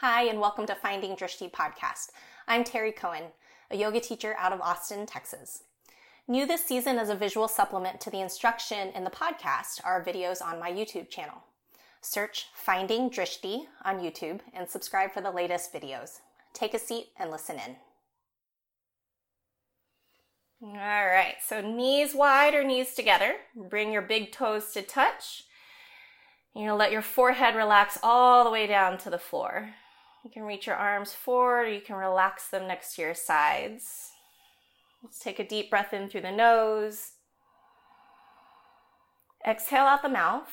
Hi, and welcome to Finding Drishti podcast. I'm Terry Cohen, a yoga teacher out of Austin, Texas. New this season as a visual supplement to the instruction in the podcast are videos on my YouTube channel. Search Finding Drishti on YouTube and subscribe for the latest videos. Take a seat and listen in. All right, so knees wide or knees together. Bring your big toes to touch. You're gonna let your forehead relax all the way down to the floor. You can reach your arms forward, or you can relax them next to your sides. Let's take a deep breath in through the nose. Exhale out the mouth.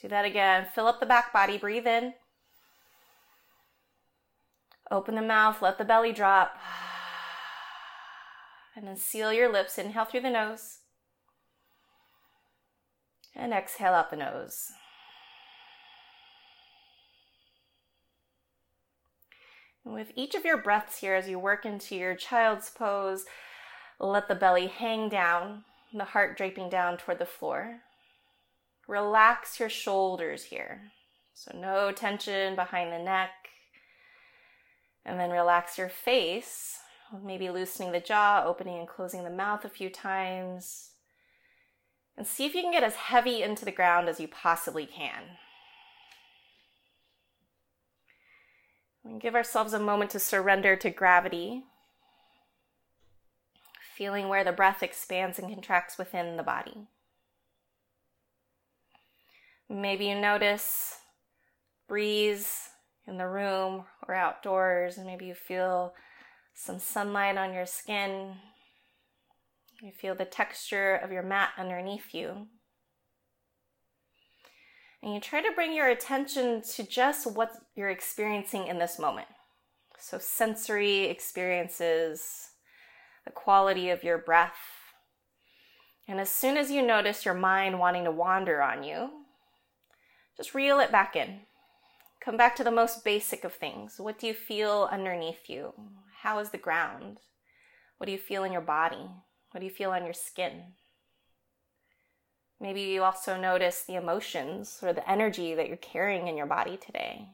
Do that again. Fill up the back body, breathe in. Open the mouth, let the belly drop. And then seal your lips. Inhale through the nose. And exhale out the nose. And with each of your breaths here, as you work into your child's pose, let the belly hang down, the heart draping down toward the floor. Relax your shoulders here. So, no tension behind the neck. And then relax your face, maybe loosening the jaw, opening and closing the mouth a few times. And see if you can get as heavy into the ground as you possibly can. And give ourselves a moment to surrender to gravity, feeling where the breath expands and contracts within the body. Maybe you notice breeze in the room or outdoors, and maybe you feel some sunlight on your skin. You feel the texture of your mat underneath you. And you try to bring your attention to just what you're experiencing in this moment. So, sensory experiences, the quality of your breath. And as soon as you notice your mind wanting to wander on you, just reel it back in. Come back to the most basic of things. What do you feel underneath you? How is the ground? What do you feel in your body? What do you feel on your skin? Maybe you also notice the emotions or the energy that you're carrying in your body today.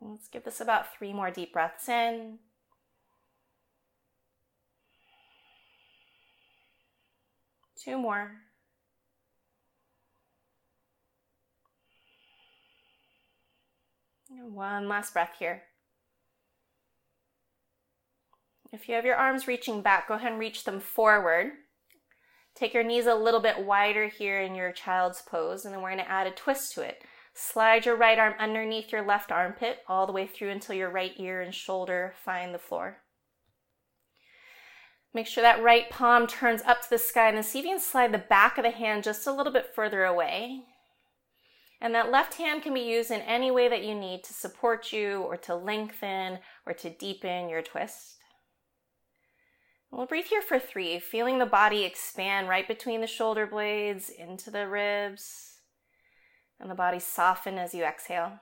Let's give this about three more deep breaths in. Two more. one last breath here. If you have your arms reaching back, go ahead and reach them forward. Take your knees a little bit wider here in your child's pose, and then we're going to add a twist to it. Slide your right arm underneath your left armpit all the way through until your right ear and shoulder find the floor. Make sure that right palm turns up to the sky, and then see if you can slide the back of the hand just a little bit further away. And that left hand can be used in any way that you need to support you or to lengthen or to deepen your twist. We'll breathe here for three, feeling the body expand right between the shoulder blades into the ribs, and the body soften as you exhale.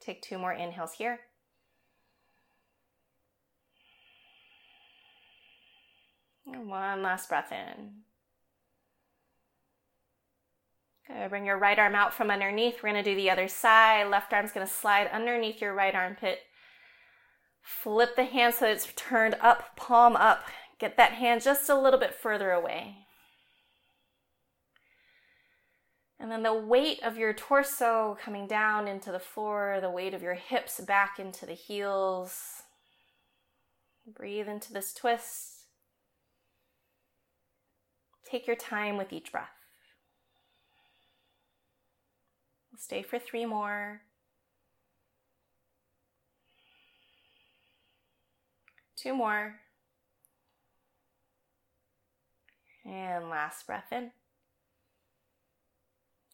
Take two more inhales here. And one last breath in. Good. Bring your right arm out from underneath. We're going to do the other side. Left arm's going to slide underneath your right armpit Flip the hand so it's turned up, palm up. Get that hand just a little bit further away. And then the weight of your torso coming down into the floor, the weight of your hips back into the heels. Breathe into this twist. Take your time with each breath. Stay for three more. Two more. And last breath in.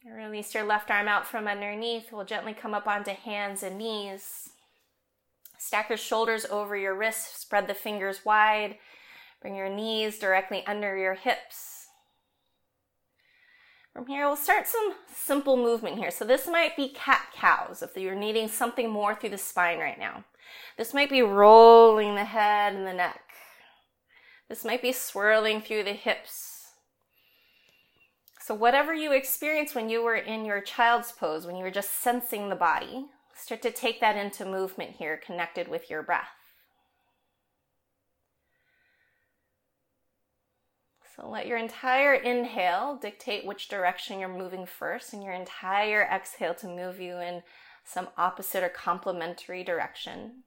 Release your left arm out from underneath. We'll gently come up onto hands and knees. Stack your shoulders over your wrists, spread the fingers wide. Bring your knees directly under your hips. From here, we'll start some simple movement here. So this might be cat cows if you're needing something more through the spine right now. This might be rolling the head and the neck. This might be swirling through the hips. So, whatever you experienced when you were in your child's pose, when you were just sensing the body, start to take that into movement here, connected with your breath. So, let your entire inhale dictate which direction you're moving first, and your entire exhale to move you in some opposite or complementary direction.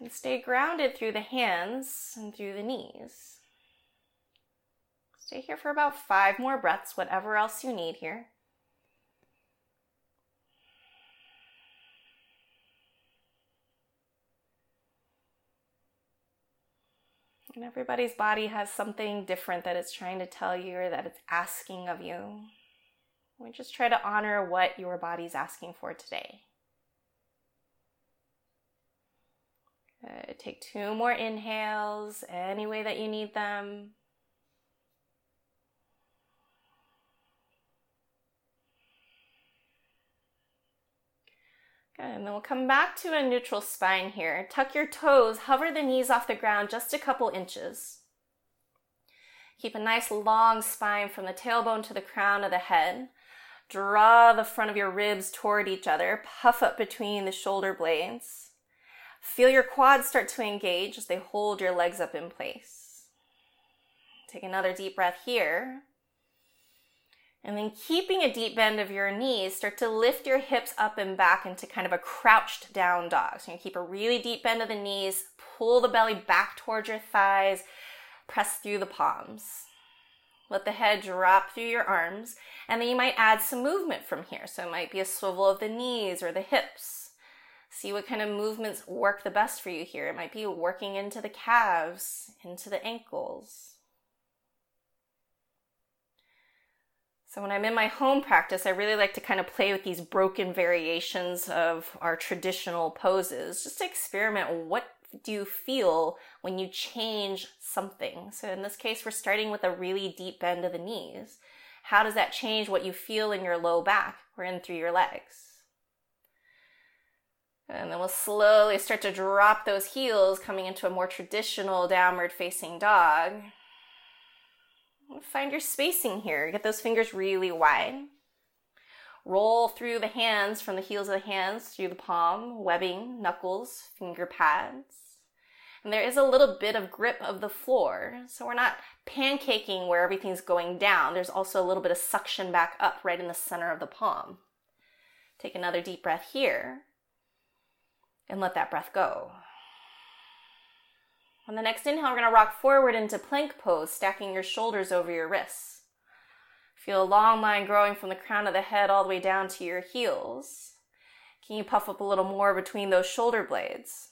And stay grounded through the hands and through the knees. Stay here for about five more breaths, whatever else you need here. And everybody's body has something different that it's trying to tell you or that it's asking of you. We just try to honor what your body's asking for today. Good. Take two more inhales any way that you need them. Good. And then we'll come back to a neutral spine here. Tuck your toes, hover the knees off the ground just a couple inches. Keep a nice long spine from the tailbone to the crown of the head. Draw the front of your ribs toward each other. Puff up between the shoulder blades. Feel your quads start to engage as they hold your legs up in place. Take another deep breath here. And then keeping a deep bend of your knees, start to lift your hips up and back into kind of a crouched down dog. So you keep a really deep bend of the knees, pull the belly back towards your thighs, press through the palms. Let the head drop through your arms, and then you might add some movement from here. So it might be a swivel of the knees or the hips. See what kind of movements work the best for you here. It might be working into the calves, into the ankles. So, when I'm in my home practice, I really like to kind of play with these broken variations of our traditional poses, just to experiment what do you feel when you change something. So, in this case, we're starting with a really deep bend of the knees. How does that change what you feel in your low back or in through your legs? And then we'll slowly start to drop those heels, coming into a more traditional downward facing dog. Find your spacing here. Get those fingers really wide. Roll through the hands from the heels of the hands through the palm, webbing, knuckles, finger pads. And there is a little bit of grip of the floor. So we're not pancaking where everything's going down. There's also a little bit of suction back up right in the center of the palm. Take another deep breath here and let that breath go. On the next inhale, we're going to rock forward into plank pose, stacking your shoulders over your wrists. Feel a long line growing from the crown of the head all the way down to your heels. Can you puff up a little more between those shoulder blades?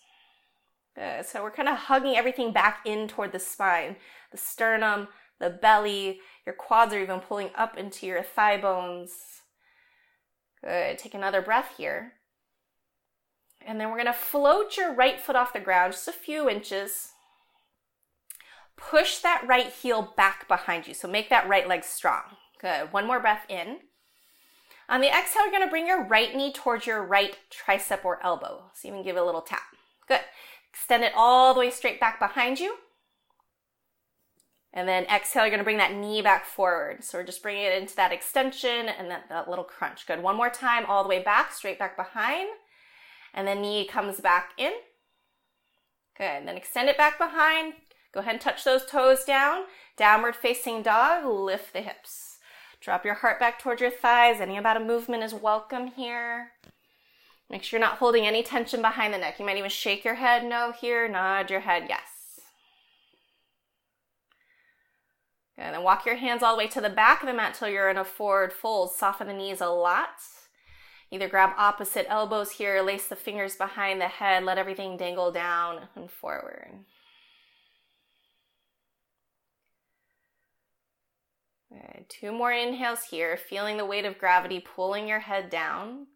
Good. So we're kind of hugging everything back in toward the spine, the sternum, the belly. Your quads are even pulling up into your thigh bones. Good. Take another breath here. And then we're going to float your right foot off the ground just a few inches. Push that right heel back behind you. So make that right leg strong. Good. One more breath in. On the exhale, you're going to bring your right knee towards your right tricep or elbow. So you can give it a little tap. Good. Extend it all the way straight back behind you. And then exhale, you're to bring that knee back forward. So we're just bringing it into that extension and that, that little crunch. Good. One more time, all the way back, straight back behind and then knee comes back in. Good, then extend it back behind. Go ahead and touch those toes down. Downward facing dog, lift the hips. Drop your heart back towards your thighs. Any amount of movement is welcome here. Make sure you're not holding any tension behind the neck. You might even shake your head no here, nod your head yes. And then walk your hands all the way to the back of the mat till you're in a forward fold. Soften the knees a lot. Either grab opposite elbows here, lace the fingers behind the head, let everything dangle down and forward. Good. Two more inhales here, feeling the weight of gravity pulling your head down.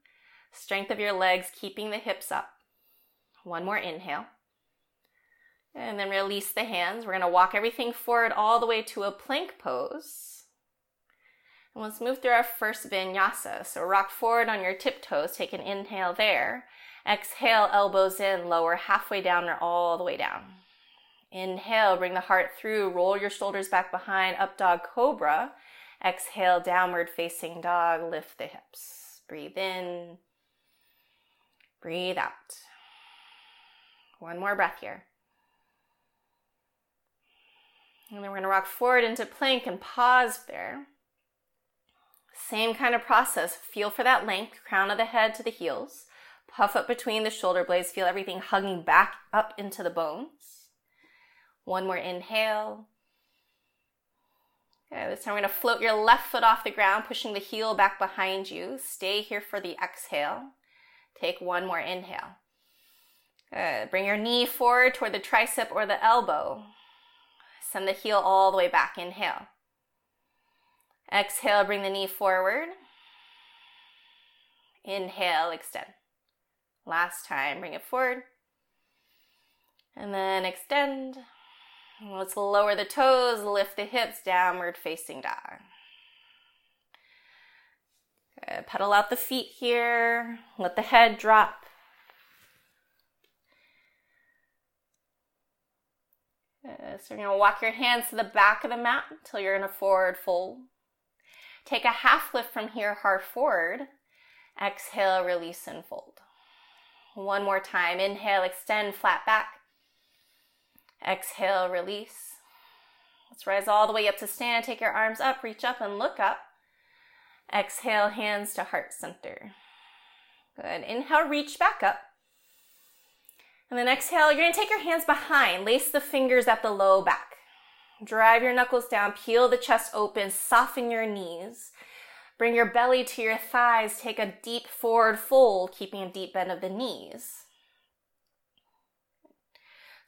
Strength of your legs keeping the hips up. One more inhale. And then release the hands. We're going to walk everything forward all the way to a plank pose. And let's move through our first vinyasa. So rock forward on your tiptoes, take an inhale there. Exhale, elbows in, lower halfway down or all the way down. Inhale, bring the heart through, roll your shoulders back behind, up dog cobra. Exhale, downward facing dog, lift the hips. Breathe in, breathe out. One more breath here. And then we're going to rock forward into plank and pause there. Same kind of process. Feel for that length, crown of the head to the heels. Puff up between the shoulder blades. Feel everything hugging back up into the bones. One more inhale. Okay, this time we're going to float your left foot off the ground, pushing the heel back behind you. Stay here for the exhale. Take one more inhale. Good. Bring your knee forward toward the tricep or the elbow. Send the heel all the way back. Inhale. Exhale, bring the knee forward. Inhale, extend. Last time, bring it forward. And then extend. Let's lower the toes, lift the hips, downward facing dog. Pedal out the feet here. Let the head drop. Good. So you're going to walk your hands to the back of the mat until you're in a forward fold. Take a half lift from here, heart forward. Exhale, release and fold. One more time. Inhale, extend, flat back. Exhale, release. Let's rise all the way up to stand. Take your arms up, reach up and look up. Exhale, hands to heart center. Good. Inhale, reach back up. And then exhale, you're going to take your hands behind. Lace the fingers at the low back. Drive your knuckles down, peel the chest open, soften your knees. Bring your belly to your thighs. Take a deep forward fold, keeping a deep bend of the knees.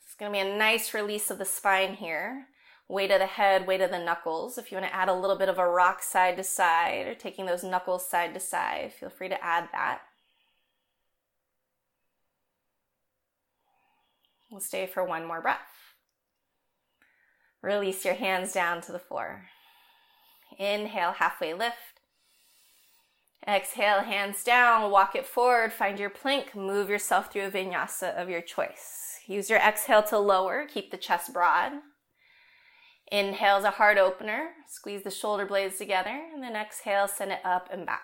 It's going to be a nice release of the spine here. Weight of the head, weight of the knuckles. If you want to add a little bit of a rock side to side or taking those knuckles side to side, feel free to add that. We'll stay for one more breath. Release your hands down to the floor. Inhale, halfway lift. Exhale, hands down, walk it forward, find your plank, move yourself through a vinyasa of your choice. Use your exhale to lower, keep the chest broad. Inhale is a heart opener, squeeze the shoulder blades together, and then exhale, send it up and back.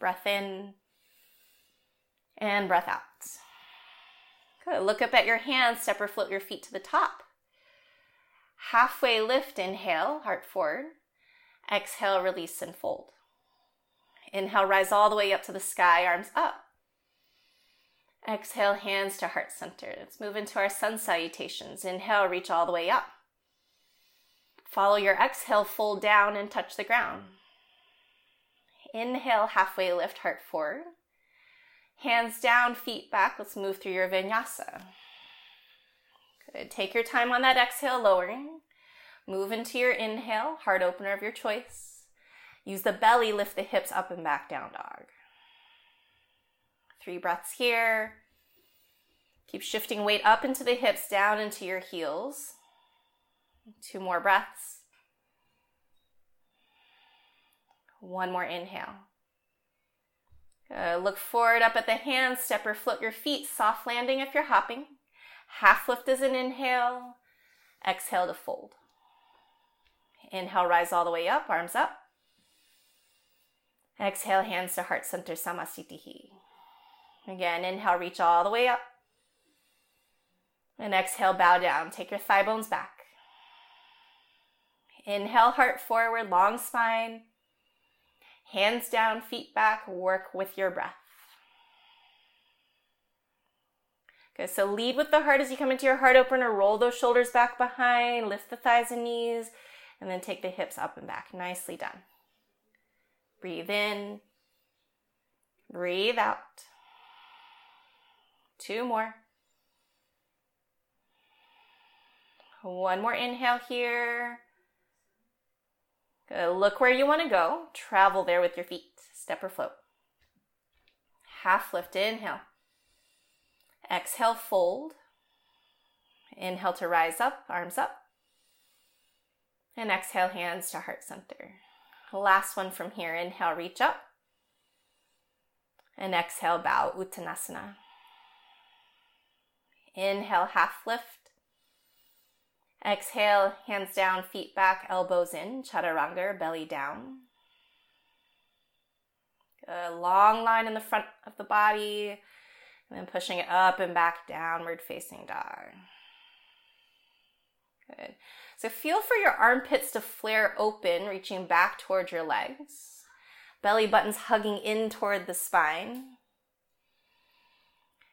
Breath in and breath out. Good. Look up at your hands, step or float your feet to the top. Halfway lift, inhale, heart forward. Exhale, release and fold. Inhale, rise all the way up to the sky, arms up. Exhale, hands to heart center. Let's move into our sun salutations. Inhale, reach all the way up. Follow your exhale, fold down and touch the ground. Inhale, halfway lift, heart forward. Hands down, feet back. Let's move through your vinyasa. Good. Take your time on that exhale, lowering. Move into your inhale, heart opener of your choice. Use the belly, lift the hips up and back, down dog. Three breaths here. Keep shifting weight up into the hips, down into your heels. Two more breaths. One more inhale. Good. Look forward up at the hands, step or float your feet, soft landing if you're hopping. Half lift is an inhale. Exhale to fold. Inhale, rise all the way up, arms up. Exhale, hands to heart center, Samasthiti. Again, inhale, reach all the way up. And exhale, bow down. Take your thigh bones back. Inhale, heart forward, long spine. Hands down, feet back. Work with your breath. Okay, so lead with the heart as you come into your heart opener. Roll those shoulders back behind, lift the thighs and knees, and then take the hips up and back. Nicely done. Breathe in, breathe out. Two more. One more inhale here. Good. Look where you want to go. Travel there with your feet. Step or float. Half lift, inhale. Exhale, fold. Inhale to rise up, arms up. And exhale, hands to heart center. Last one from here. Inhale, reach up. And exhale, bow, Uttanasana. Inhale, half lift. Exhale, hands down, feet back, elbows in, chaturanga, belly down. A long line in the front of the body, and then pushing it up and back, downward facing dog. Good. So feel for your armpits to flare open, reaching back towards your legs. Belly buttons hugging in toward the spine.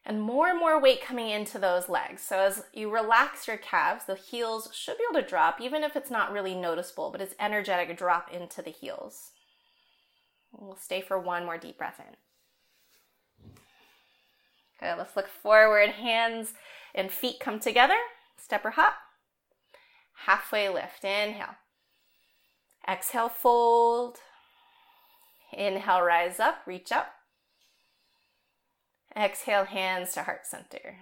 And more and more weight coming into those legs. So as you relax your calves, the heels should be able to drop, even if it's not really noticeable, but it's energetic drop into the heels. We'll stay for one more deep breath in. Good, let's look forward. Hands and feet come together. Step or hop. Halfway lift. Inhale. Exhale, fold. Inhale, rise up, reach up. Exhale, hands to heart center.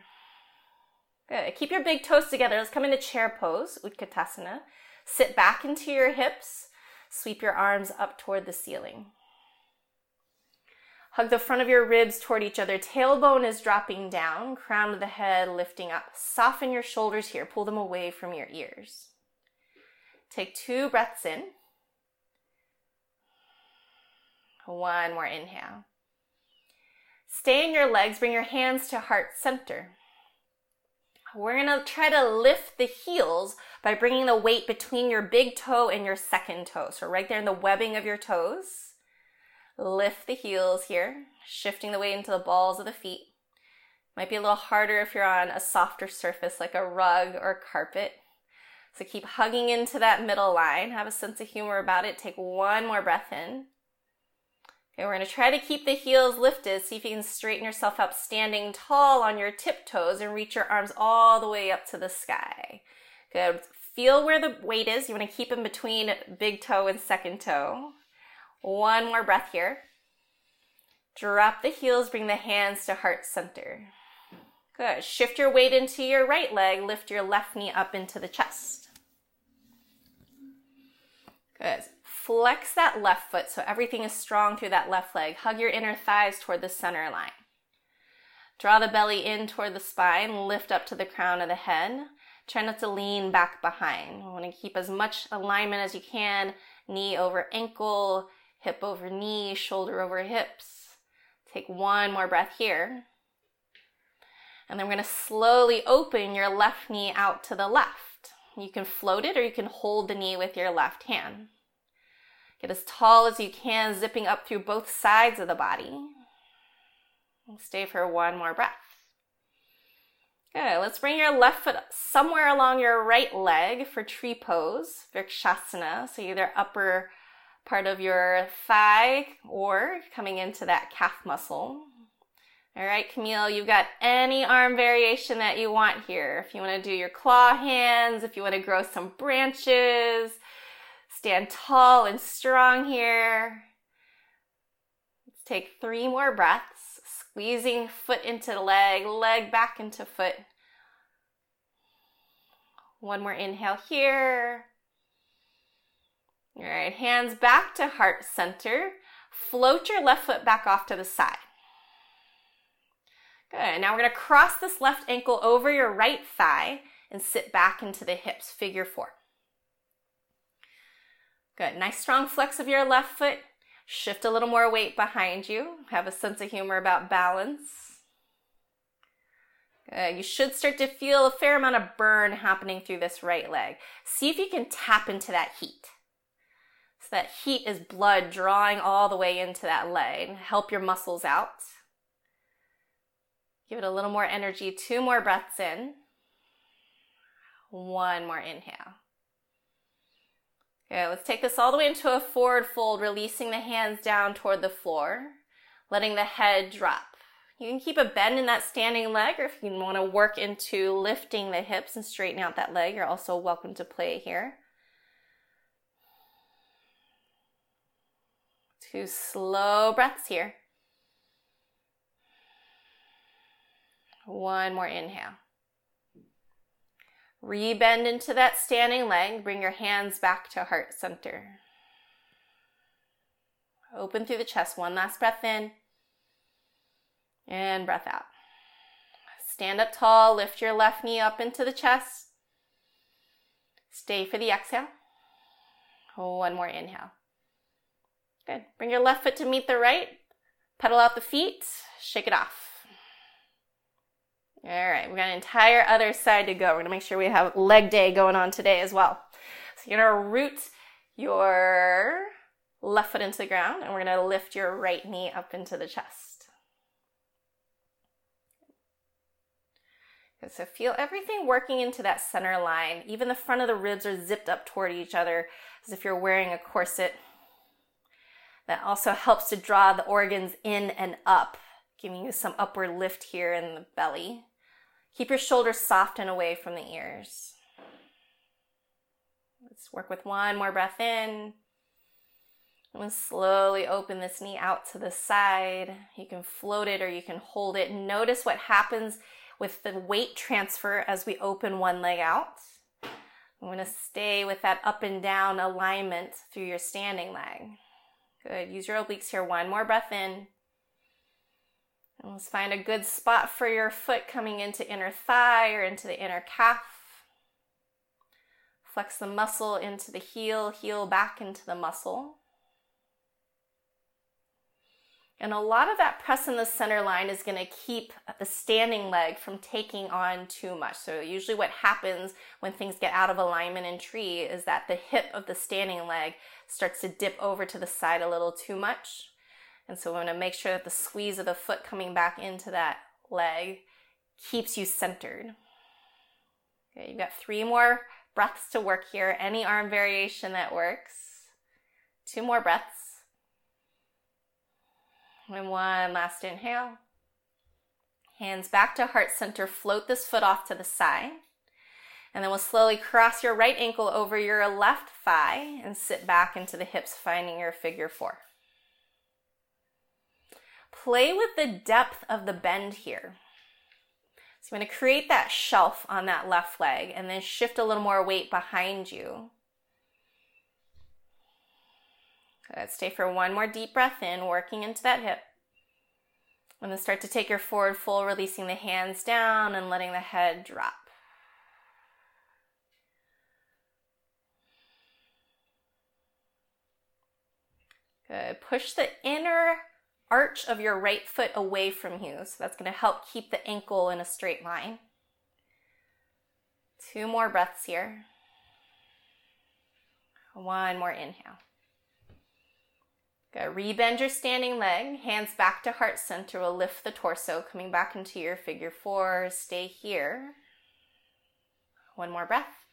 Good. Keep your big toes together. Let's come into chair pose, Utkatasana. Sit back into your hips. Sweep your arms up toward the ceiling. Hug the front of your ribs toward each other. Tailbone is dropping down, crown of the head lifting up. Soften your shoulders here. Pull them away from your ears. Take two breaths in. One more inhale. Stay in your legs. Bring your hands to heart center. We're to try to lift the heels by bringing the weight between your big toe and your second toe. So, right there in the webbing of your toes. Lift the heels here, shifting the weight into the balls of the feet. Might be a little harder if you're on a softer surface like a rug or carpet. So keep hugging into that middle line. Have a sense of humor about it. Take one more breath in. Okay, we're going to try to keep the heels lifted. See if you can straighten yourself up standing tall on your tiptoes and reach your arms all the way up to the sky. Good. Feel where the weight is. You want to keep in between big toe and second toe. One more breath here. Drop the heels, bring the hands to heart center. Good. Shift your weight into your right leg, lift your left knee up into the chest. Good. Flex that left foot so everything is strong through that left leg. Hug your inner thighs toward the center line. Draw the belly in toward the spine, lift up to the crown of the head. Try not to lean back behind. You want to keep as much alignment as you can, knee over ankle, hip over knee, shoulder over hips. Take one more breath here. And then we're going to slowly open your left knee out to the left. You can float it or you can hold the knee with your left hand. Get as tall as you can, zipping up through both sides of the body. Stay for one more breath. Good. Let's bring your left foot somewhere along your right leg for tree pose, Vrikshasana. So either upper part of your thigh or coming into that calf muscle. All right, Camille, you've got any arm variation that you want here. If you want to do your claw hands, if you want to grow some branches, stand tall and strong here. Let's take three more breaths, squeezing foot into leg, leg back into foot. One more inhale here. All right, hands back to heart center. Float your left foot back off to the side. Good. Now we're going to cross this left ankle over your right thigh and sit back into the hips, figure four. Good. Nice strong flex of your left foot. Shift a little more weight behind you. Have a sense of humor about balance. Good. You should start to feel a fair amount of burn happening through this right leg. See if you can tap into that heat. So that heat is blood drawing all the way into that leg. Help your muscles out. Give it a little more energy. Two more breaths in. One more inhale. Okay, let's take this all the way into a forward fold, releasing the hands down toward the floor, letting the head drop. You can keep a bend in that standing leg, or if you want to work into lifting the hips and straightening out that leg, you're also welcome to play it here. Two slow breaths here. One more inhale. Rebend into that standing leg. Bring your hands back to heart center. Open through the chest. One last breath in. And breath out. Stand up tall. Lift your left knee up into the chest. Stay for the exhale. One more inhale. Good. Bring your left foot to meet the right. Pedal out the feet. Shake it off. All right, we've got an entire other side to go. We're gonna make sure we have leg day going on today as well. So you're gonna root your left foot into the ground and we're gonna lift your right knee up into the chest. So feel everything working into that center line. Even the front of the ribs are zipped up toward each other as if you're wearing a corset. That also helps to draw the organs in and up, giving you some upward lift here in the belly. Keep your shoulders soft and away from the ears. Let's work with one more breath in. And slowly open this knee out to the side. You can float it or you can hold it. Notice what happens with the weight transfer as we open one leg out. I'm going to stay with that up and down alignment through your standing leg. Good. Use your obliques here. One more breath in. Let's find a good spot for your foot coming into inner thigh or into the inner calf. Flex the muscle into the heel, heel back into the muscle. And a lot of that press in the center line is going to keep the standing leg from taking on too much. So, usually, what happens when things get out of alignment in tree is that the hip of the standing leg starts to dip over to the side a little too much. And so, we want to make sure that the squeeze of the foot coming back into that leg keeps you centered. Okay, you've got three more breaths to work here. Any arm variation that works. Two more breaths. And one last inhale. Hands back to heart center. Float this foot off to the side. And then we'll slowly cross your right ankle over your left thigh and sit back into the hips, finding your figure four. Play with the depth of the bend here. So I'm going to create that shelf on that left leg and then shift a little more weight behind you. Good. Stay for one more deep breath in, working into that hip. And then start to take your forward fold, releasing the hands down and letting the head drop. Good. Push the inner arch of your right foot away from you. So that's going to help keep the ankle in a straight line. Two more breaths here. One more inhale. Good. Rebend your standing leg, hands back to heart center. We'll lift the torso, coming back into your figure four. Stay here. One more breath.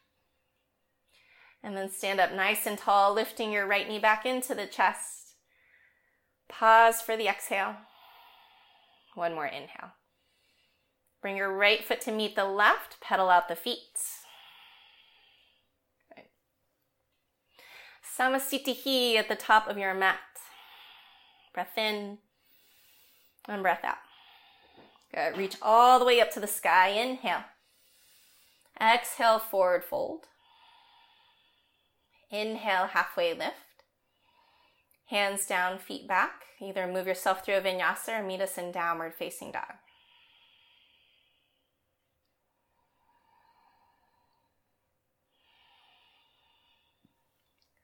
And then stand up nice and tall, lifting your right knee back into the chest. Pause for the exhale. One more inhale. Bring your right foot to meet the left, pedal out the feet. Samasthiti at the top of your mat. Breath in and breath out. Good. Reach all the way up to the sky. Inhale. Exhale, forward fold. Inhale, halfway lift. Hands down, feet back. Either move yourself through a vinyasa or meet us in downward facing dog.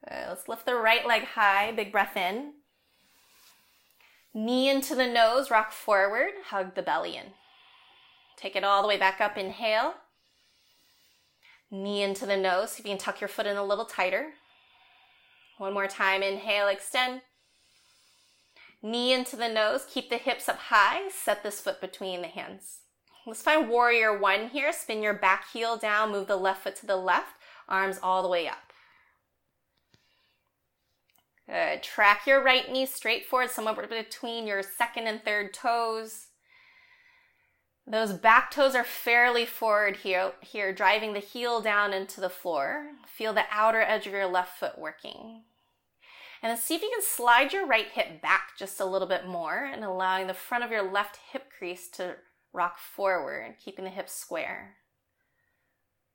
Good. Let's lift the right leg high. Big breath in. Knee into the nose, rock forward, hug the belly in. Take it all the way back up, inhale. Knee into the nose, if you can tuck your foot in a little tighter. One more time, inhale, extend. Knee into the nose, keep the hips up high, set this foot between the hands. Let's find warrior one here. Spin your back heel down, move the left foot to the left, arms all the way up. Good. Track your right knee straight forward, somewhere between your second and third toes. Those back toes are fairly forward here, here, driving the heel down into the floor. Feel the outer edge of your left foot working. And then see if you can slide your right hip back just a little bit more and allowing the front of your left hip crease to rock forward, keeping the hips square.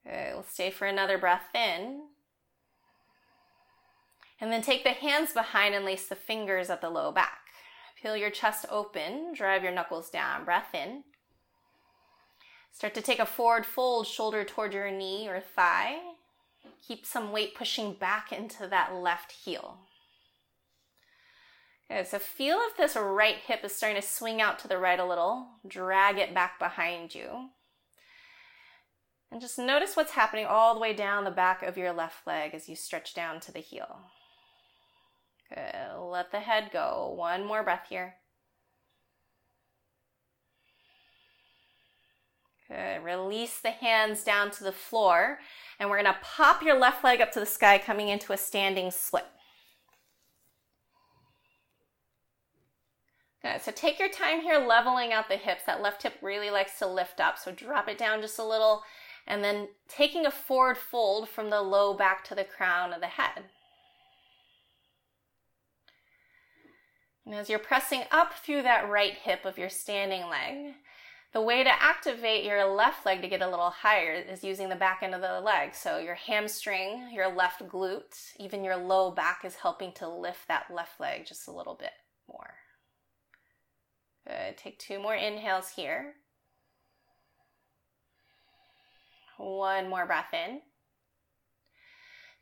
Okay, we'll stay for another breath in. And then take the hands behind and lace the fingers at the low back. Peel your chest open, drive your knuckles down, breath in. Start to take a forward fold, shoulder toward your knee or thigh. Keep some weight pushing back into that left heel. Okay, so feel if this right hip is starting to swing out to the right a little. Drag it back behind you. And just notice what's happening all the way down the back of your left leg as you stretch down to the heel. Good. Let the head go. One more breath here. Good. Release the hands down to the floor. And we're going to pop your left leg up to the sky, coming into a standing split. Good. So take your time here leveling out the hips. That left hip really likes to lift up. So drop it down just a little and then taking a forward fold from the low back to the crown of the head. And as you're pressing up through that right hip of your standing leg, the way to activate your left leg to get a little higher is using the back end of the leg. So your hamstring, your left glute, even your low back is helping to lift that left leg just a little bit more. Good. Take two more inhales here. One more breath in.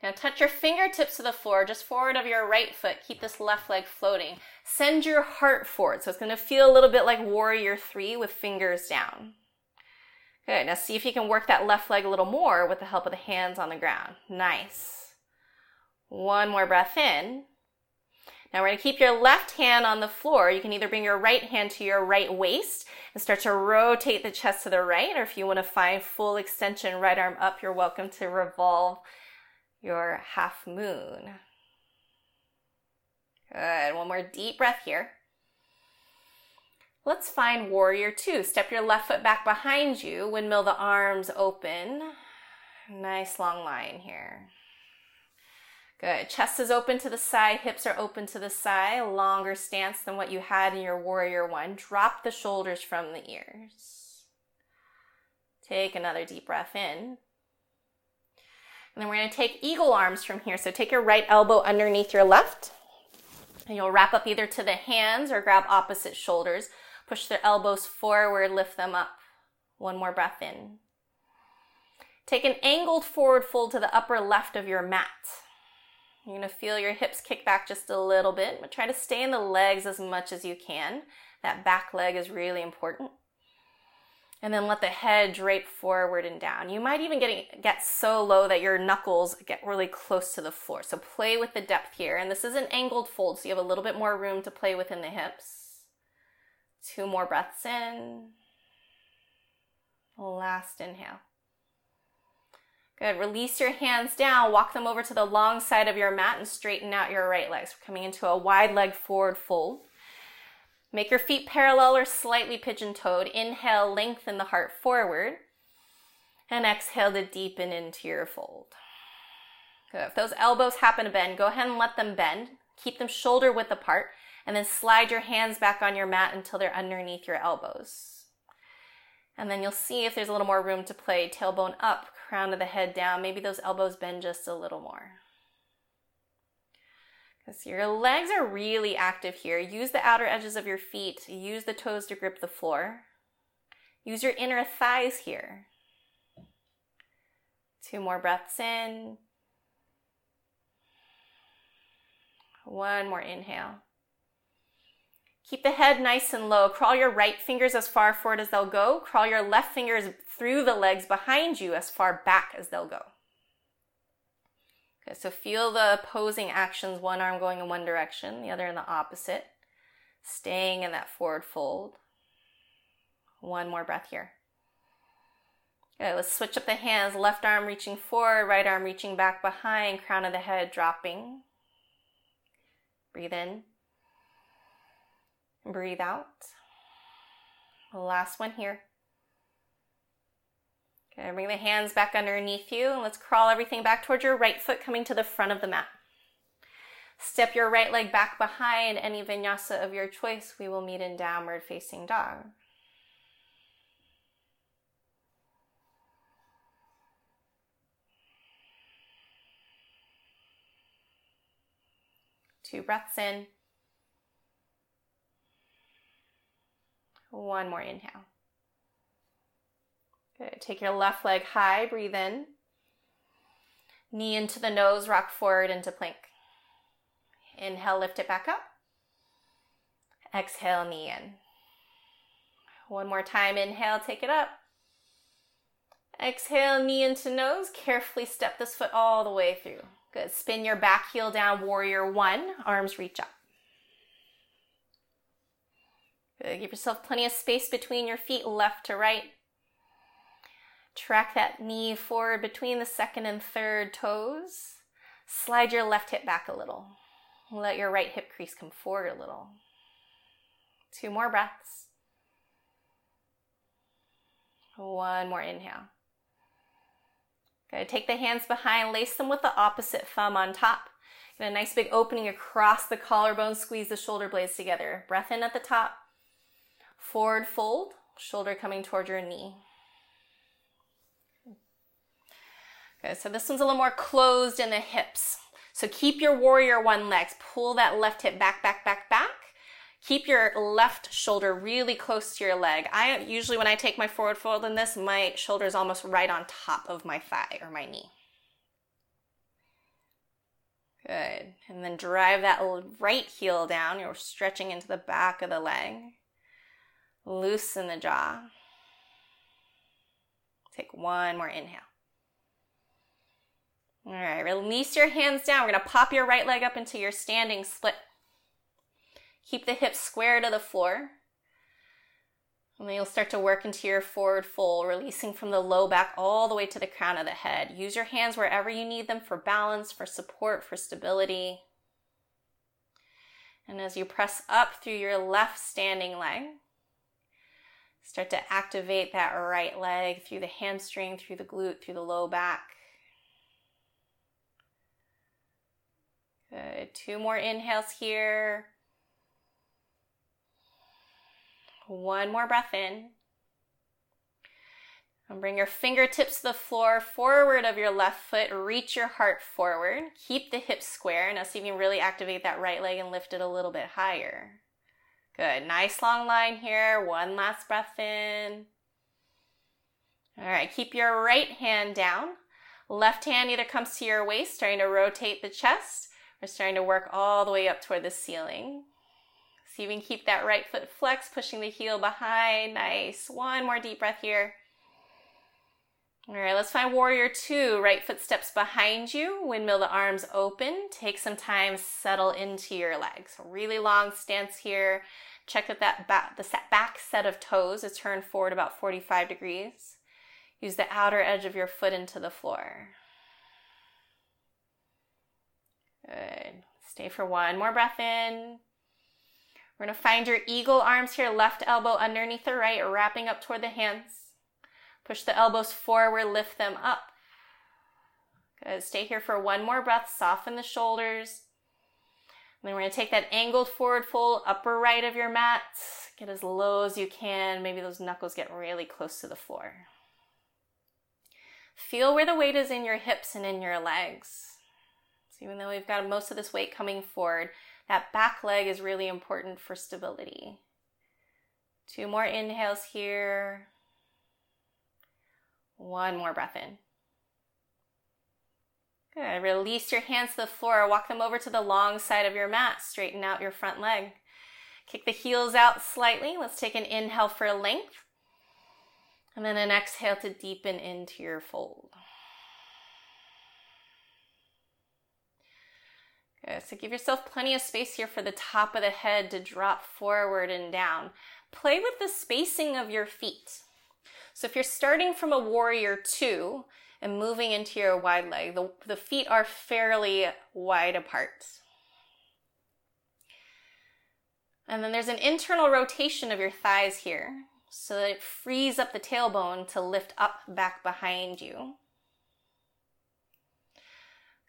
Now touch your fingertips to the floor, just forward of your right foot. Keep this left leg floating. Send your heart forward. So it's going to feel a little bit like warrior three with fingers down. Good. Now see if you can work that left leg a little more with the help of the hands on the ground. Nice. One more breath in. Now we're going to keep your left hand on the floor. You can either bring your right hand to your right waist and start to rotate the chest to the right, or if you want to find full extension, right arm up, you're welcome to revolve your half moon. Good. One more deep breath here. Let's find warrior two. Step your left foot back behind you, windmill the arms open. Nice long line here. Good. Chest is open to the side, hips are open to the side, longer stance than what you had in your warrior one. Drop the shoulders from the ears. Take another deep breath in. And then we're going to take eagle arms from here. So take your right elbow underneath your left. And you'll wrap up either to the hands or grab opposite shoulders. Push the elbows forward, lift them up. One more breath in. Take an angled forward fold to the upper left of your mat. You're going to feel your hips kick back just a little bit, but try to stay in the legs as much as you can. That back leg is really important and then let the head drape forward and down. You might even get, get so low that your knuckles get really close to the floor. So play with the depth here. And this is an angled fold, so you have a little bit more room to play within the hips. Two more breaths in. Last inhale. Good. Release your hands down. Walk them over to the long side of your mat and straighten out your right legs. We're coming into a wide leg forward fold. Make your feet parallel or slightly pigeon toed. Inhale, lengthen the heart forward. And exhale to deepen into your fold. Good. If those elbows happen to bend, go ahead and let them bend. Keep them shoulder width apart. And then slide your hands back on your mat until they're underneath your elbows. And then you'll see if there's a little more room to play. Tailbone up, crown of the head down. Maybe those elbows bend just a little more. Your legs are really active here. Use the outer edges of your feet. Use the toes to grip the floor. Use your inner thighs here. Two more breaths in. One more inhale. Keep the head nice and low. Crawl your right fingers as far forward as they'll go. Crawl your left fingers through the legs behind you as far back as they'll go. Okay, so feel the opposing actions, one arm going in one direction, the other in the opposite. Staying in that forward fold. One more breath here. Okay, let's switch up the hands. Left arm reaching forward, right arm reaching back behind, crown of the head dropping. Breathe in. Breathe out. Last one here. Okay, bring the hands back underneath you and let's crawl everything back towards your right foot coming to the front of the mat. Step your right leg back behind any vinyasa of your choice. We will meet in downward facing dog. Two breaths in. One more inhale. Good. Take your left leg high, breathe in. Knee into the nose, rock forward into plank. Inhale, lift it back up. Exhale, knee in. One more time, inhale, take it up. Exhale, knee into nose. Carefully step this foot all the way through. Good. Spin your back heel down, warrior one. Arms reach up. Good. Give yourself plenty of space between your feet, left to right. Track that knee forward between the second and third toes. Slide your left hip back a little. Let your right hip crease come forward a little. Two more breaths. One more inhale. Good. Take the hands behind, lace them with the opposite thumb on top. Get a nice big opening across the collarbone, squeeze the shoulder blades together. Breath in at the top. Forward fold, shoulder coming toward your knee. Good. So this one's a little more closed in the hips. So keep your warrior one legs. Pull that left hip back, back, back, back. Keep your left shoulder really close to your leg. I usually, when I take my forward fold in this, my shoulder is almost right on top of my thigh or my knee. Good. And then drive that right heel down. You're stretching into the back of the leg. Loosen the jaw. Take one more inhale. All right, release your hands down. We're going to pop your right leg up into your standing split. Keep the hips square to the floor. And then you'll start to work into your forward fold, releasing from the low back all the way to the crown of the head. Use your hands wherever you need them for balance, for support, for stability. And as you press up through your left standing leg, start to activate that right leg through the hamstring, through the glute, through the low back. Good. Two more inhales here. One more breath in. And bring your fingertips to the floor, forward of your left foot. Reach your heart forward. Keep the hips square. Now see if you can really activate that right leg and lift it a little bit higher. Good. Nice long line here. One last breath in. All right. Keep your right hand down. Left hand either comes to your waist, starting to rotate the chest. We're starting to work all the way up toward the ceiling. So you can keep that right foot flexed, pushing the heel behind. Nice. One more deep breath here. All right, let's find warrior two. Right foot steps behind you. Windmill the arms open. Take some time, settle into your legs. Really long stance here. Check that that back, the back set of toes is turned forward about 45 degrees. Use the outer edge of your foot into the floor. Good. Stay for one more breath in. We're going to find your eagle arms here, left elbow underneath the right, wrapping up toward the hands. Push the elbows forward, lift them up. Good. Stay here for one more breath. Soften the shoulders. And then we're going to take that angled forward fold, upper right of your mat. Get as low as you can. Maybe those knuckles get really close to the floor. Feel where the weight is in your hips and in your legs. So even though we've got most of this weight coming forward, that back leg is really important for stability. Two more inhales here. One more breath in. Good. Release your hands to the floor. Walk them over to the long side of your mat. Straighten out your front leg. Kick the heels out slightly. Let's take an inhale for length. And then an exhale to deepen into your fold. Good. So give yourself plenty of space here for the top of the head to drop forward and down. Play with the spacing of your feet. So if you're starting from a warrior two and moving into your wide leg, the, the feet are fairly wide apart. And then there's an internal rotation of your thighs here so that it frees up the tailbone to lift up back behind you.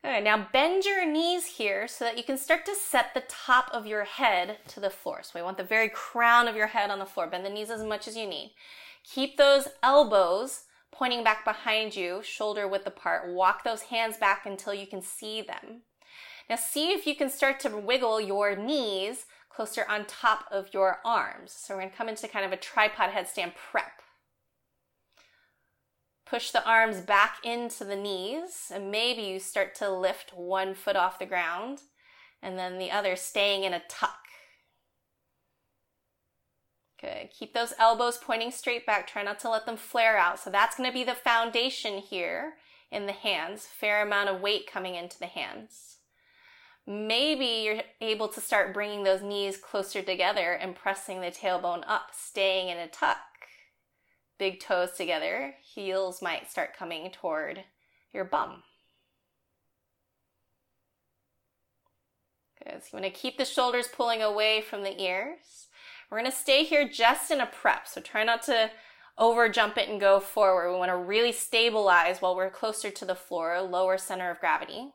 Good. Now bend your knees here so that you can start to set the top of your head to the floor. So we want the very crown of your head on the floor. Bend the knees as much as you need. Keep those elbows pointing back behind you, shoulder width apart. Walk those hands back until you can see them. Now see if you can start to wiggle your knees closer on top of your arms. So we're gonna come into kind of a tripod headstand prep. Push the arms back into the knees, and maybe you start to lift one foot off the ground, and then the other staying in a tuck. Good. Keep those elbows pointing straight back. Try not to let them flare out. So that's going to be the foundation here in the hands. Fair amount of weight coming into the hands. Maybe you're able to start bringing those knees closer together and pressing the tailbone up, staying in a tuck. Big toes together. Heels might start coming toward your bum. Good. So you want to keep the shoulders pulling away from the ears. We're going to stay here just in a prep, so try not to over jump it and go forward. We want to really stabilize while we're closer to the floor, lower center of gravity.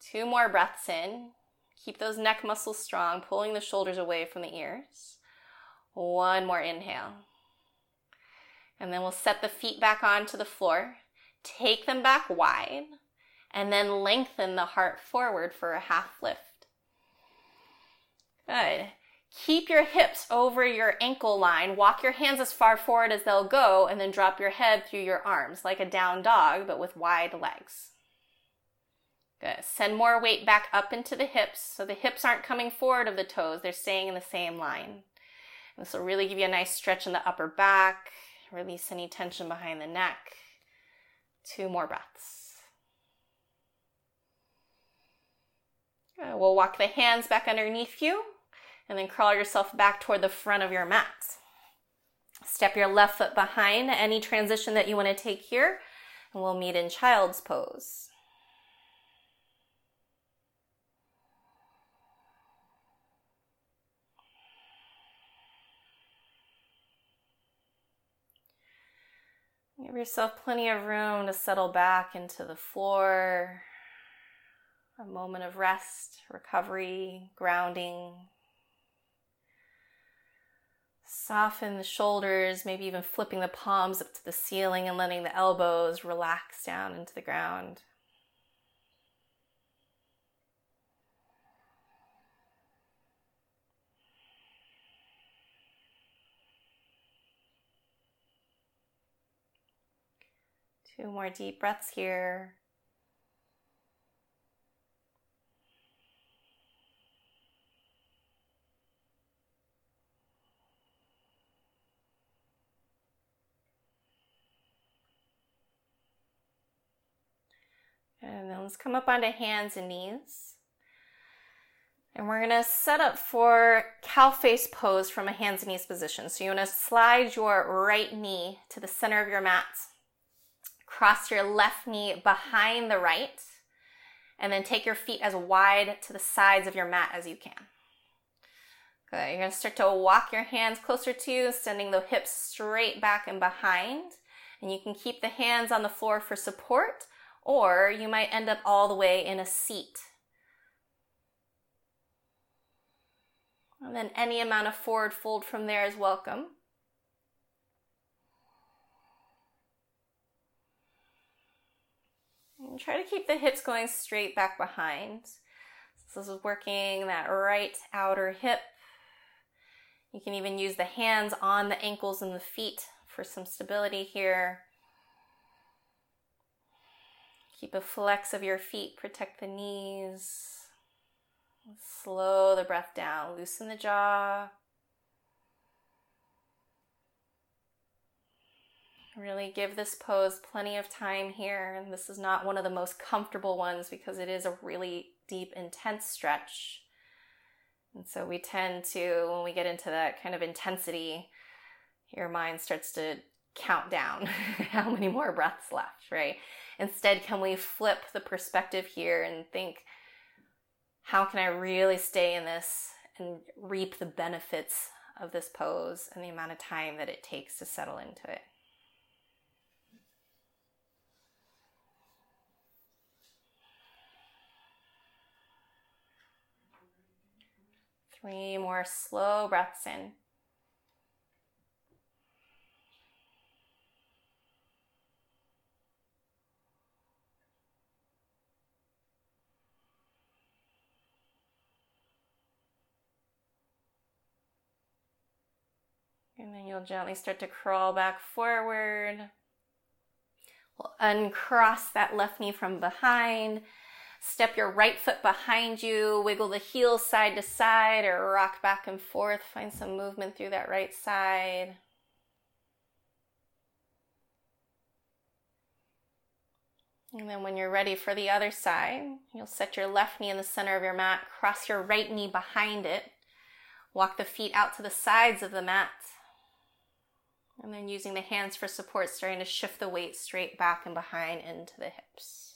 Two more breaths in. Keep those neck muscles strong, pulling the shoulders away from the ears. One more inhale. And then we'll set the feet back onto the floor. Take them back wide and then lengthen the heart forward for a half lift. Good. Keep your hips over your ankle line. Walk your hands as far forward as they'll go, and then drop your head through your arms like a down dog, but with wide legs. Good. Send more weight back up into the hips so the hips aren't coming forward of the toes, they're staying in the same line. This will really give you a nice stretch in the upper back, release any tension behind the neck. Two more breaths. We'll walk the hands back underneath you and then crawl yourself back toward the front of your mat. Step your left foot behind any transition that you want to take here, and we'll meet in child's pose. Give yourself plenty of room to settle back into the floor. A moment of rest, recovery, grounding, Soften the shoulders, maybe even flipping the palms up to the ceiling and letting the elbows relax down into the ground. Two more deep breaths here. And then let's come up onto hands and knees. And we're gonna set up for cow face pose from a hands and knees position. So you wanna slide your right knee to the center of your mat, cross your left knee behind the right, and then take your feet as wide to the sides of your mat as you can. Good. You're gonna start to walk your hands closer to you, sending the hips straight back and behind. And you can keep the hands on the floor for support, or you might end up all the way in a seat. And then any amount of forward fold from there is welcome. And try to keep the hips going straight back behind. So this is working that right outer hip. You can even use the hands on the ankles and the feet for some stability here. Keep a flex of your feet, protect the knees. Slow the breath down, loosen the jaw. Really give this pose plenty of time here. And this is not one of the most comfortable ones because it is a really deep, intense stretch. And so we tend to, when we get into that kind of intensity, your mind starts to count down how many more breaths left, right? Instead, can we flip the perspective here and think, how can I really stay in this and reap the benefits of this pose and the amount of time that it takes to settle into it? Three more slow breaths in. And then you'll gently start to crawl back forward. We'll uncross that left knee from behind. Step your right foot behind you, wiggle the heels side to side or rock back and forth. Find some movement through that right side. And then when you're ready for the other side, you'll set your left knee in the center of your mat, cross your right knee behind it, walk the feet out to the sides of the mat. And then using the hands for support, starting to shift the weight straight back and behind into the hips.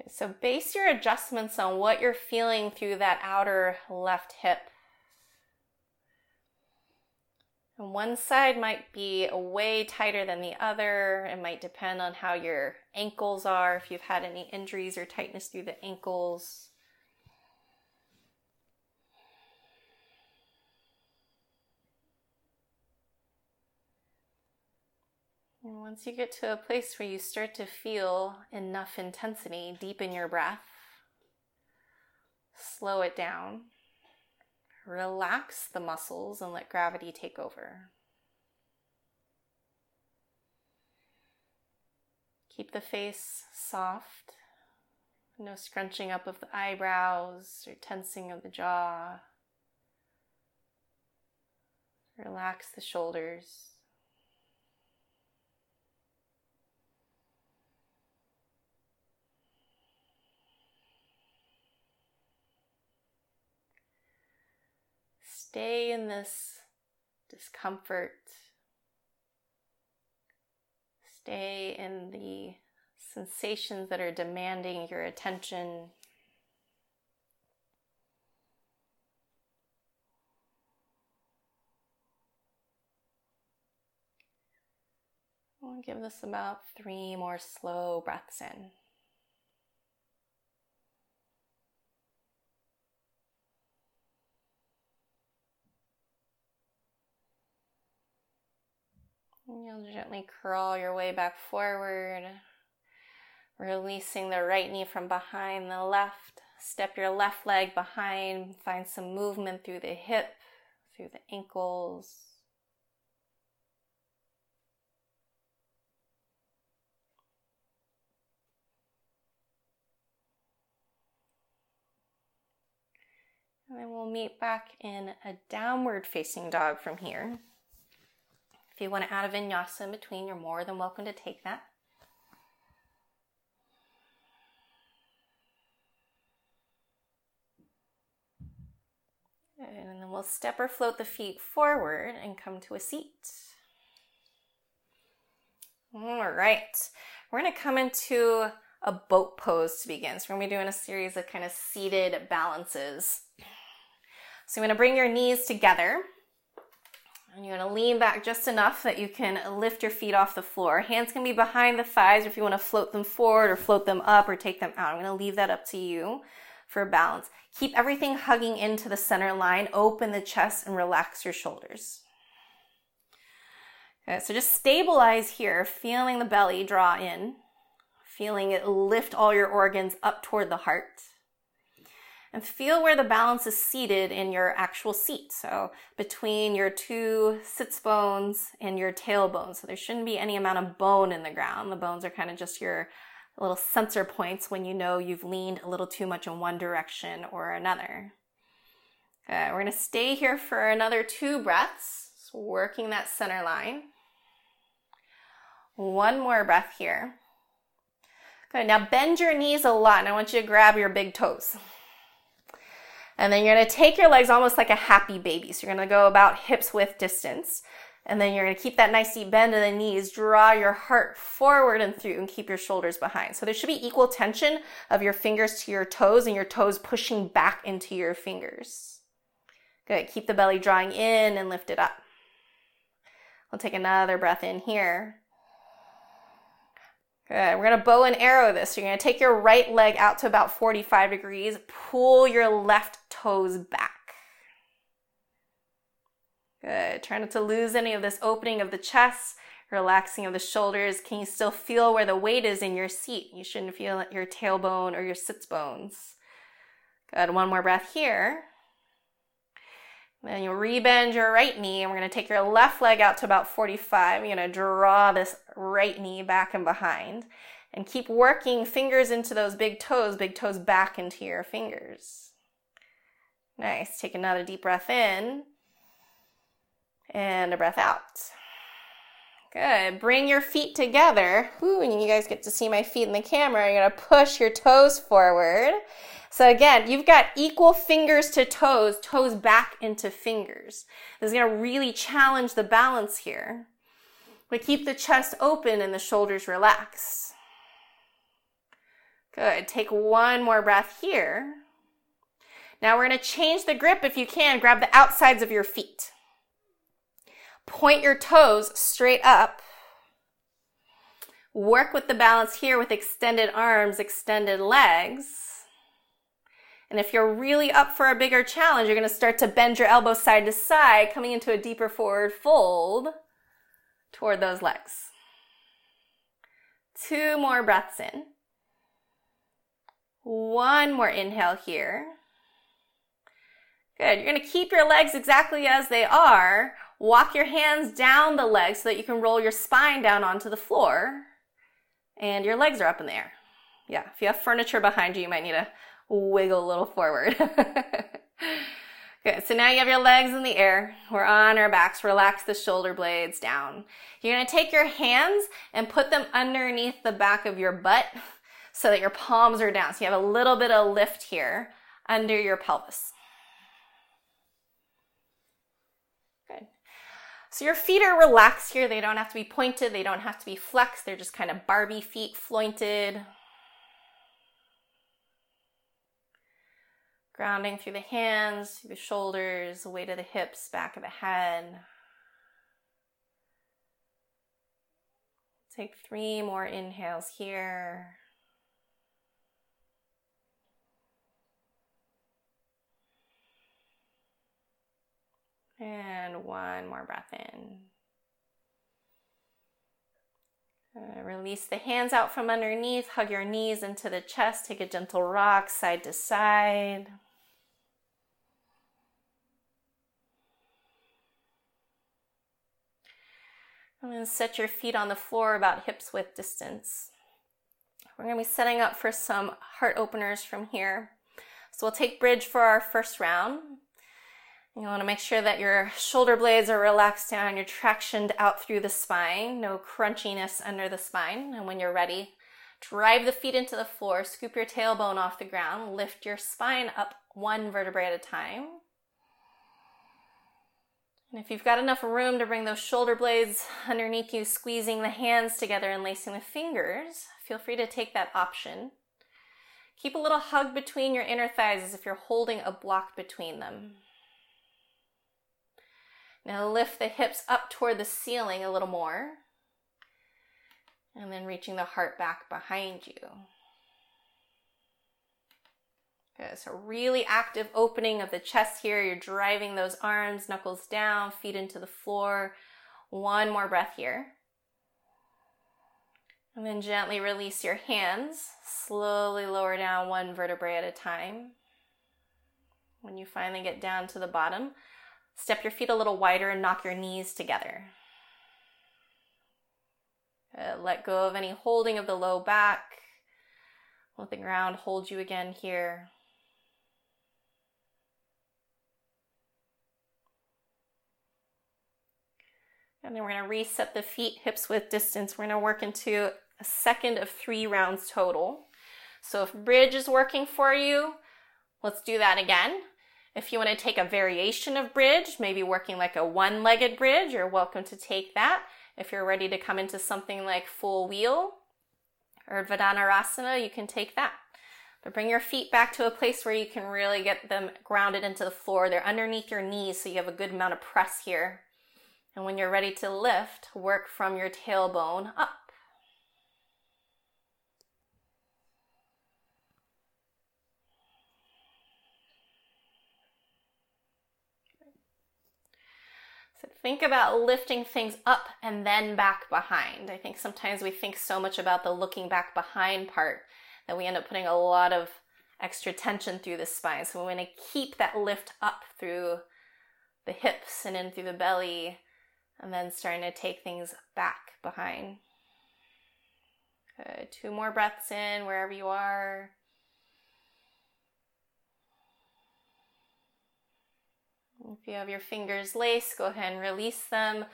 Okay, so base your adjustments on what you're feeling through that outer left hip. And one side might be way tighter than the other. It might depend on how your ankles are, if you've had any injuries or tightness through the ankles. And once you get to a place where you start to feel enough intensity, deepen your breath, slow it down. Relax the muscles and let gravity take over. Keep the face soft, no scrunching up of the eyebrows or tensing of the jaw. Relax the shoulders. Stay in this discomfort. Stay in the sensations that are demanding your attention. We'll give this about three more slow breaths in. You'll gently crawl your way back forward, releasing the right knee from behind the left. Step your left leg behind, find some movement through the hip, through the ankles. And then we'll meet back in a downward facing dog from here. If you want to add a vinyasa in between, you're more than welcome to take that. And then we'll step or float the feet forward and come to a seat. All right, we're going to come into a boat pose to begin. So we're going to be doing a series of kind of seated balances. So you're going to bring your knees together and you're gonna lean back just enough that you can lift your feet off the floor. Hands can be behind the thighs if you wanna float them forward or float them up or take them out. I'm gonna leave that up to you for balance. Keep everything hugging into the center line. Open the chest and relax your shoulders. Okay, so just stabilize here, feeling the belly draw in, feeling it lift all your organs up toward the heart and feel where the balance is seated in your actual seat. So between your two sits bones and your tailbone. So there shouldn't be any amount of bone in the ground. The bones are kind of just your little sensor points when you know you've leaned a little too much in one direction or another. Okay, we're gonna stay here for another two breaths, so working that center line. One more breath here. Good, now bend your knees a lot and I want you to grab your big toes. And then you're gonna take your legs almost like a happy baby. So you're gonna go about hips width distance. And then you're gonna keep that nice deep bend in the knees, draw your heart forward and through, and keep your shoulders behind. So there should be equal tension of your fingers to your toes and your toes pushing back into your fingers. Good. Keep the belly drawing in and lift it up. We'll take another breath in here. Good. We're going to bow and arrow this. You're going to take your right leg out to about 45 degrees. Pull your left toes back. Good. Try not to lose any of this opening of the chest. Relaxing of the shoulders. Can you still feel where the weight is in your seat? You shouldn't feel your tailbone or your sits bones. Good. One more breath here. Then you'll rebend your right knee, and we're going to take your left leg out to about 45. You're going to draw this right knee back and behind. And keep working fingers into those big toes, big toes back into your fingers. Nice. Take another deep breath in and a breath out. Good. Bring your feet together. Ooh, and you guys get to see my feet in the camera. You're going to push your toes forward. So again, you've got equal fingers to toes, toes back into fingers. This is going to really challenge the balance here. We keep the chest open and the shoulders relaxed. Good. Take one more breath here. Now we're going to change the grip if you can. Grab the outsides of your feet. Point your toes straight up. Work with the balance here with extended arms, extended legs. And if you're really up for a bigger challenge, you're going to start to bend your elbows side to side, coming into a deeper forward fold toward those legs. Two more breaths in. One more inhale here. Good. You're going to keep your legs exactly as they are. Walk your hands down the legs so that you can roll your spine down onto the floor. And your legs are up in the air. Yeah, if you have furniture behind you, you might need to wiggle a little forward. Good. So now you have your legs in the air. We're on our backs. Relax the shoulder blades down. You're going to take your hands and put them underneath the back of your butt so that your palms are down. So you have a little bit of lift here under your pelvis. Good. So your feet are relaxed here. They don't have to be pointed. They don't have to be flexed. They're just kind of Barbie feet, flointed. Grounding through the hands, through the shoulders, the weight of the hips, back of the head. Take three more inhales here. And one more breath in. Uh, release the hands out from underneath, hug your knees into the chest, take a gentle rock side to side. And then set your feet on the floor about hips width distance. We're going to be setting up for some heart openers from here. So we'll take bridge for our first round. You want to make sure that your shoulder blades are relaxed down, you're tractioned out through the spine, no crunchiness under the spine. And when you're ready, drive the feet into the floor, scoop your tailbone off the ground, lift your spine up one vertebrae at a time. And if you've got enough room to bring those shoulder blades underneath you, squeezing the hands together and lacing the fingers, feel free to take that option. Keep a little hug between your inner thighs as if you're holding a block between them. Now lift the hips up toward the ceiling a little more. And then reaching the heart back behind you. Good. So really active opening of the chest here. You're driving those arms, knuckles down, feet into the floor. One more breath here. And then gently release your hands. Slowly lower down one vertebrae at a time. When you finally get down to the bottom, step your feet a little wider and knock your knees together. Good. Let go of any holding of the low back. Let the ground hold you again here. And then we're going to reset the feet hips width distance. We're going to work into a second of three rounds total. So if bridge is working for you, let's do that again. If you want to take a variation of bridge, maybe working like a one-legged bridge, you're welcome to take that. If you're ready to come into something like full wheel or Urdhva Dhanurasana, you can take that. But bring your feet back to a place where you can really get them grounded into the floor. They're underneath your knees, so you have a good amount of press here. And when you're ready to lift, work from your tailbone up. So think about lifting things up and then back behind. I think sometimes we think so much about the looking back behind part that we end up putting a lot of extra tension through the spine. So we want to keep that lift up through the hips and in through the belly, and then starting to take things back behind. Good. Two more breaths in wherever you are. If you have your fingers laced, go ahead and release them.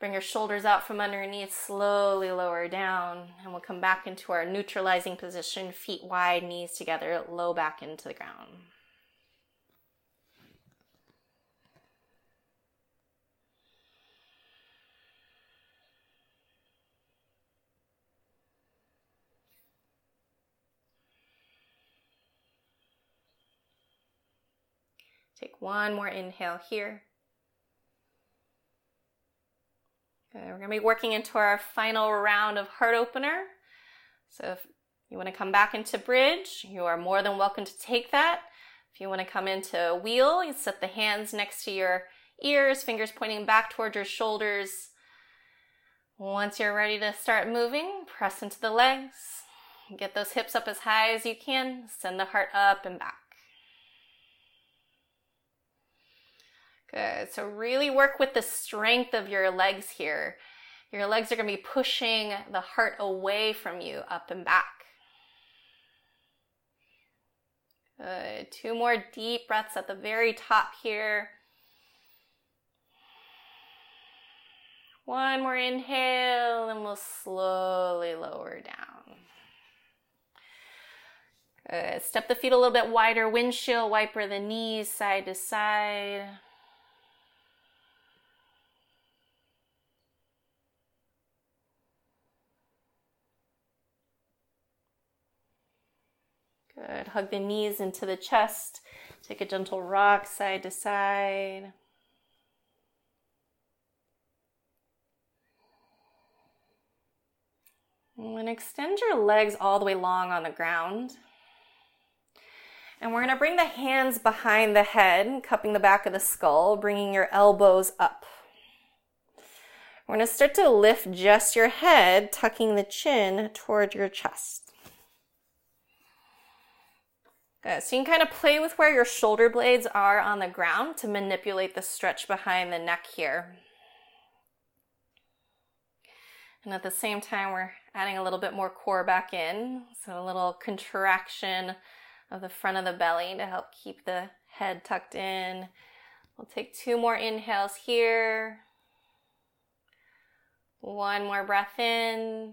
Bring your shoulders out from underneath, slowly lower down, and we'll come back into our neutralizing position, feet wide, knees together, low back into the ground. Take one more inhale here. Okay, we're going to be working into our final round of heart opener. So if you want to come back into bridge, you are more than welcome to take that. If you want to come into wheel, you set the hands next to your ears, fingers pointing back towards your shoulders. Once you're ready to start moving, press into the legs. Get those hips up as high as you can. Send the heart up and back. Good. So really work with the strength of your legs here. Your legs are going to be pushing the heart away from you, up and back. Good. Two more deep breaths at the very top here. One more inhale, and we'll slowly lower down. Good. Step the feet a little bit wider, windshield wiper the knees side to side. Good. Hug the knees into the chest. Take a gentle rock side to side. And extend your legs all the way long on the ground. And we're going to bring the hands behind the head, cupping the back of the skull, bringing your elbows up. We're going to start to lift just your head, tucking the chin toward your chest. Good. So you can kind of play with where your shoulder blades are on the ground to manipulate the stretch behind the neck here. And at the same time, we're adding a little bit more core back in. So a little contraction of the front of the belly to help keep the head tucked in. We'll take two more inhales here. One more breath in.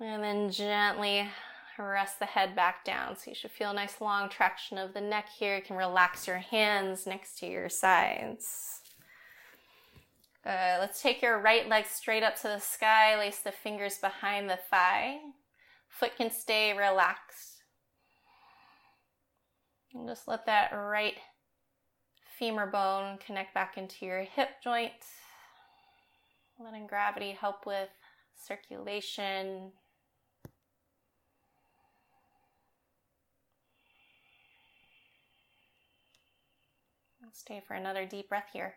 And then gently Rest the head back down. So you should feel a nice long traction of the neck here. You can relax your hands next to your sides. Good. Let's take your right leg straight up to the sky. Lace the fingers behind the thigh. Foot can stay relaxed. And just let that right femur bone connect back into your hip joint. Letting gravity help with circulation, Stay for another deep breath here.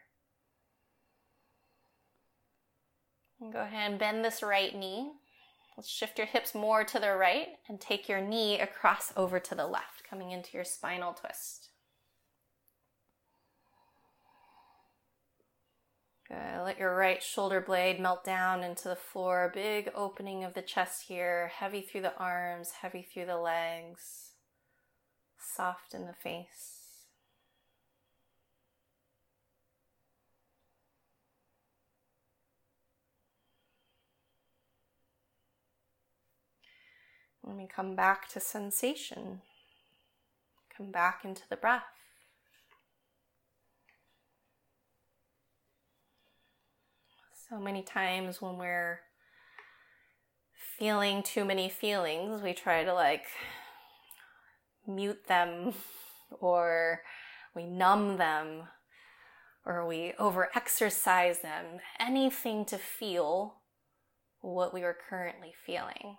And go ahead and bend this right knee. Let's shift your hips more to the right and take your knee across over to the left, coming into your spinal twist. Good. Let your right shoulder blade melt down into the floor. Big opening of the chest here, heavy through the arms, heavy through the legs, soft in the face. Let me come back to sensation. Come back into the breath. So many times when we're feeling too many feelings, we try to like mute them or we numb them or we over exercise them. Anything to feel what we are currently feeling.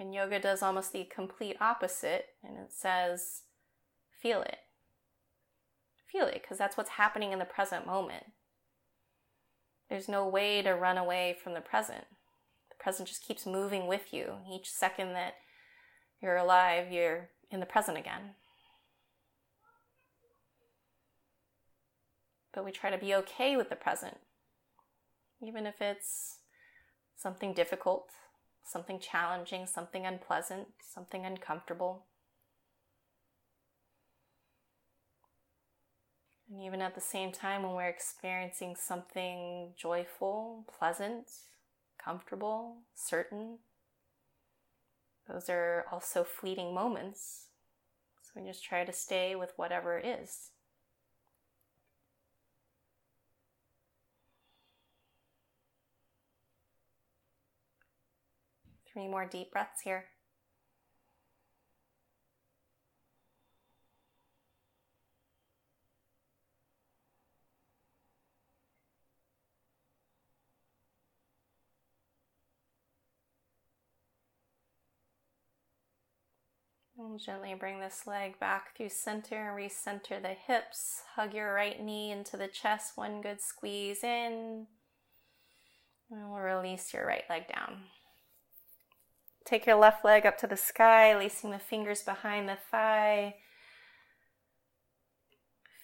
And yoga does almost the complete opposite, and it says, feel it. feel it because that's what's happening in the present moment. There's no way to run away from the present. The present just keeps moving with you. Each second that you're alive, you're in the present again. But we try to be okay with the present, even if it's something difficult, something challenging, something unpleasant, something uncomfortable. And even at the same time, when we're experiencing something joyful, pleasant, comfortable, certain, those are also fleeting moments. So we just try to stay with whatever is. Three more deep breaths here. And gently bring this leg back through center, and recenter the hips, hug your right knee into the chest, one good squeeze in, and we'll release your right leg down. Take your left leg up to the sky, lacing the fingers behind the thigh.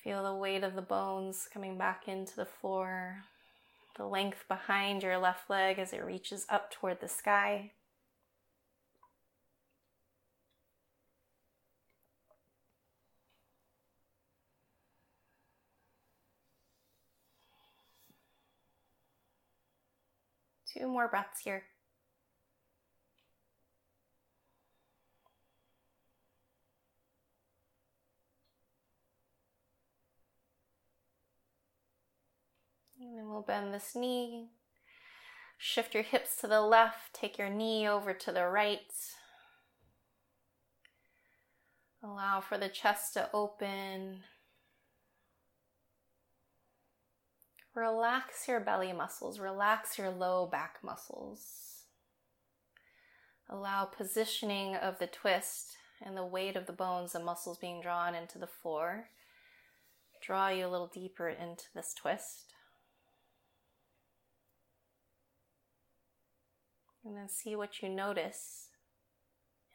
Feel the weight of the bones coming back into the floor, the length behind your left leg as it reaches up toward the sky. Two more breaths here. And then we'll bend this knee. Shift your hips to the left. Take your knee over to the right. Allow for the chest to open. Relax your belly muscles, relax your low back muscles. Allow positioning of the twist and the weight of the bones and muscles being drawn into the floor. Draw you a little deeper into this twist. And then see what you notice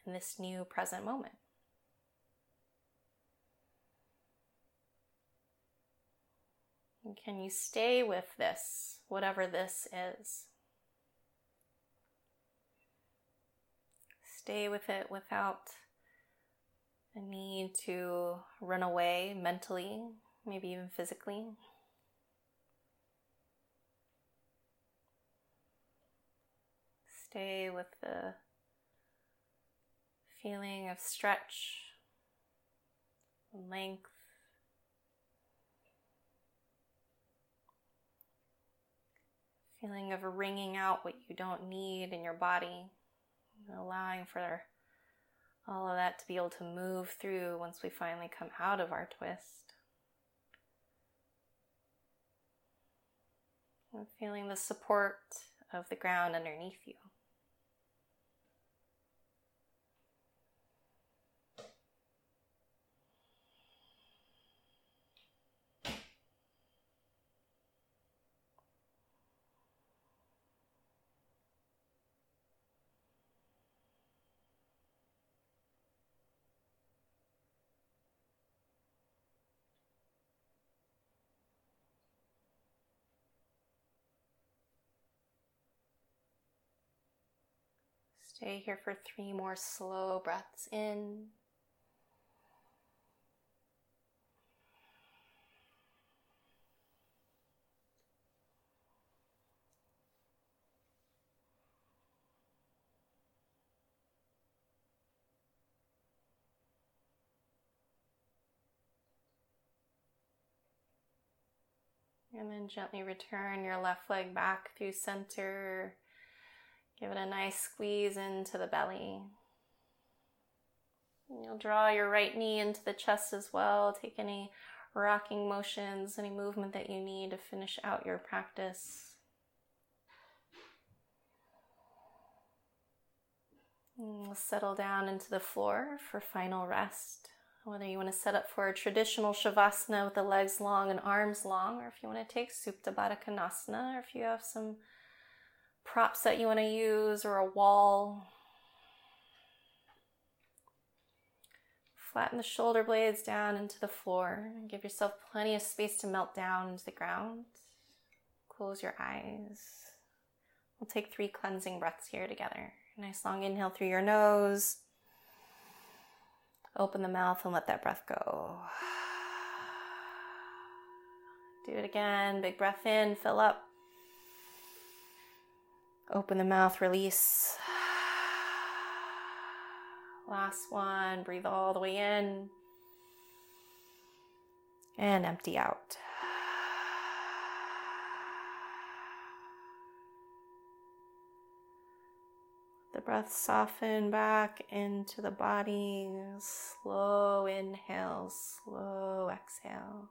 in this new present moment. And can you stay with this, whatever this is? Stay with it without a need to run away mentally, maybe even physically. Stay with the feeling of stretch, length, feeling of wringing out what you don't need in your body, allowing for all of that to be able to move through once we finally come out of our twist. And feeling the support of the ground underneath you. Stay here for three more slow breaths in. And then gently return your left leg back through center Give it a nice squeeze into the belly. You'll draw your right knee into the chest as well. Take any rocking motions, any movement that you need to finish out your practice. And we'll settle down into the floor for final rest. Whether you want to set up for a traditional Shavasana with the legs long and arms long, or if you want to take Supta Baddha Konasana, or if you have some props that you want to use or a wall. Flatten the shoulder blades down into the floor and give yourself plenty of space to melt down into the ground. Close your eyes. We'll take three cleansing breaths here together. Nice long inhale through your nose. Open the mouth and let that breath go. Do it again. Big breath in, fill up. Open the mouth, release. Last one. Breathe all the way in and empty out. The breath soften back into the body. Slow inhale, slow exhale.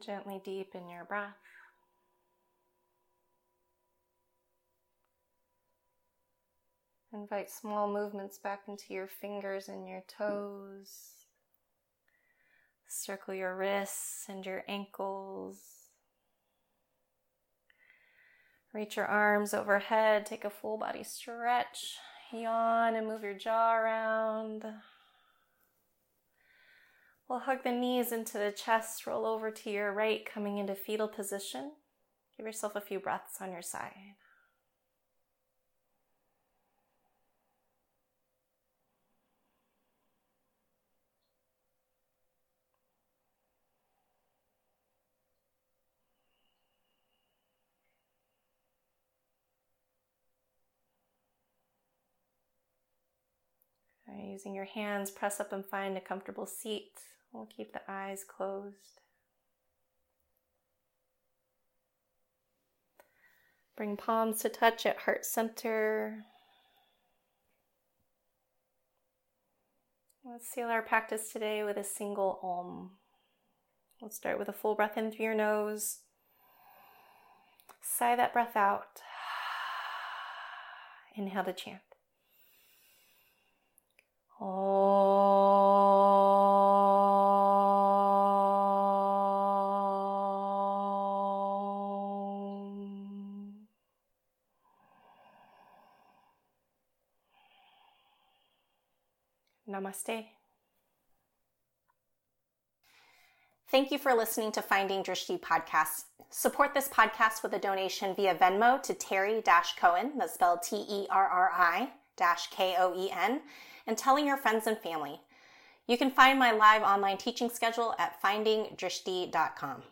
Gently deepen your breath. Invite small movements back into your fingers and your toes. Circle your wrists and your ankles. Reach your arms overhead. Take a full body stretch. Yawn and move your jaw around. We'll hug the knees into the chest, roll over to your right, coming into fetal position. Give yourself a few breaths on your side. Using your hands, press up and find a comfortable seat. We'll keep the eyes closed. Bring palms to touch at heart center. Let's seal our practice today with a single Om. Let's start with a full breath in through your nose. Sigh that breath out. Inhale to chant. Namaste. Thank you for listening to Finding Drishti podcast. Support this podcast with a donation via Venmo to Terri Koen, that's spelled T E R R I K O E N, and telling your friends and family. You can find my live online teaching schedule at findingdrishti.com.